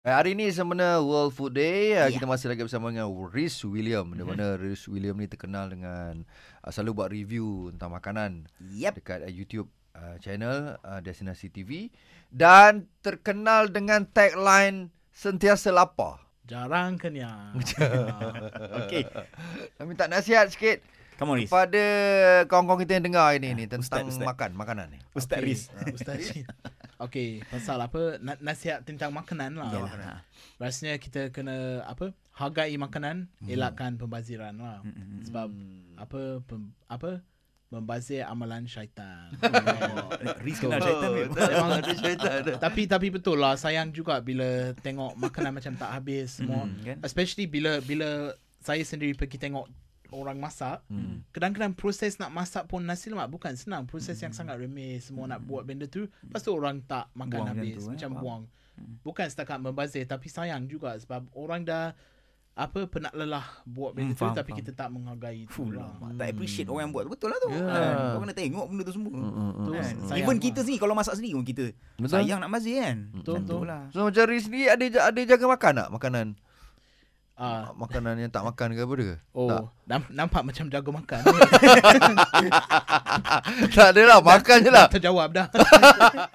Eh, Hari ini sebenarnya World Food Day. Yeah. Ya. Kita masih lagi bersama dengan Rhys William. Di mana Rhys William ni terkenal dengan uh, selalu buat review tentang makanan Yep. dekat uh, YouTube uh, channel uh, Destinasi TV dan terkenal dengan tagline sentiasa lapar. Jarang kenyang. Okey. Kami minta nasihat sikit Come on, Riz. kepada kawan-kawan kita yang dengar ini ni tentang Ustaz, Ustaz. makan makanan ni. Ustaz Riz. Ustaz Riz. Okey, pasal apa? Na- nasihat tentang makanan lah. Yalah. Makanan. Rasanya kita kena apa? Hargai makanan, elakkan pembaziran lah. Mm-mm. Sebab apa pem, apa? Membazir amalan syaitan. Riz kenal syaitan ke? Memang ada syaitan ada. tapi tapi betul lah sayang juga bila tengok makanan macam tak habis semua. Mm, kan? Especially bila bila saya sendiri pergi tengok orang masak, Hmm. kadang-kadang proses nak masak pun nasi lemak bukan senang. Proses yang sangat remeh semua nak buat benda tu. Lepas tu orang tak makan Buang macam habis tu, eh. macam Faham. buang. Bukan setakat membazir tapi sayang juga sebab orang dah apa penat lelah buat benda Hmm, tu faham, tapi faham. kita tak menghargai tu lah. lah. Tak appreciate orang yang buat. Betul lah tu. Ya. Kan? Kau kena tengok benda tu semua. Hmm, hmm, Tu hmm. Kan? sayang Even lah. kita sendiri kalau masak sendiri pun kita Betul. sayang nak mazir kan. Betul, tu betul. lah. So macam Riz ni ada ada jaga makan tak makanan? Ah, Makanan yang tak makan ke apa dia? oh, Tak. nam- nampak macam jago makan. tak ada lah, makan je lah. Terjawab dah.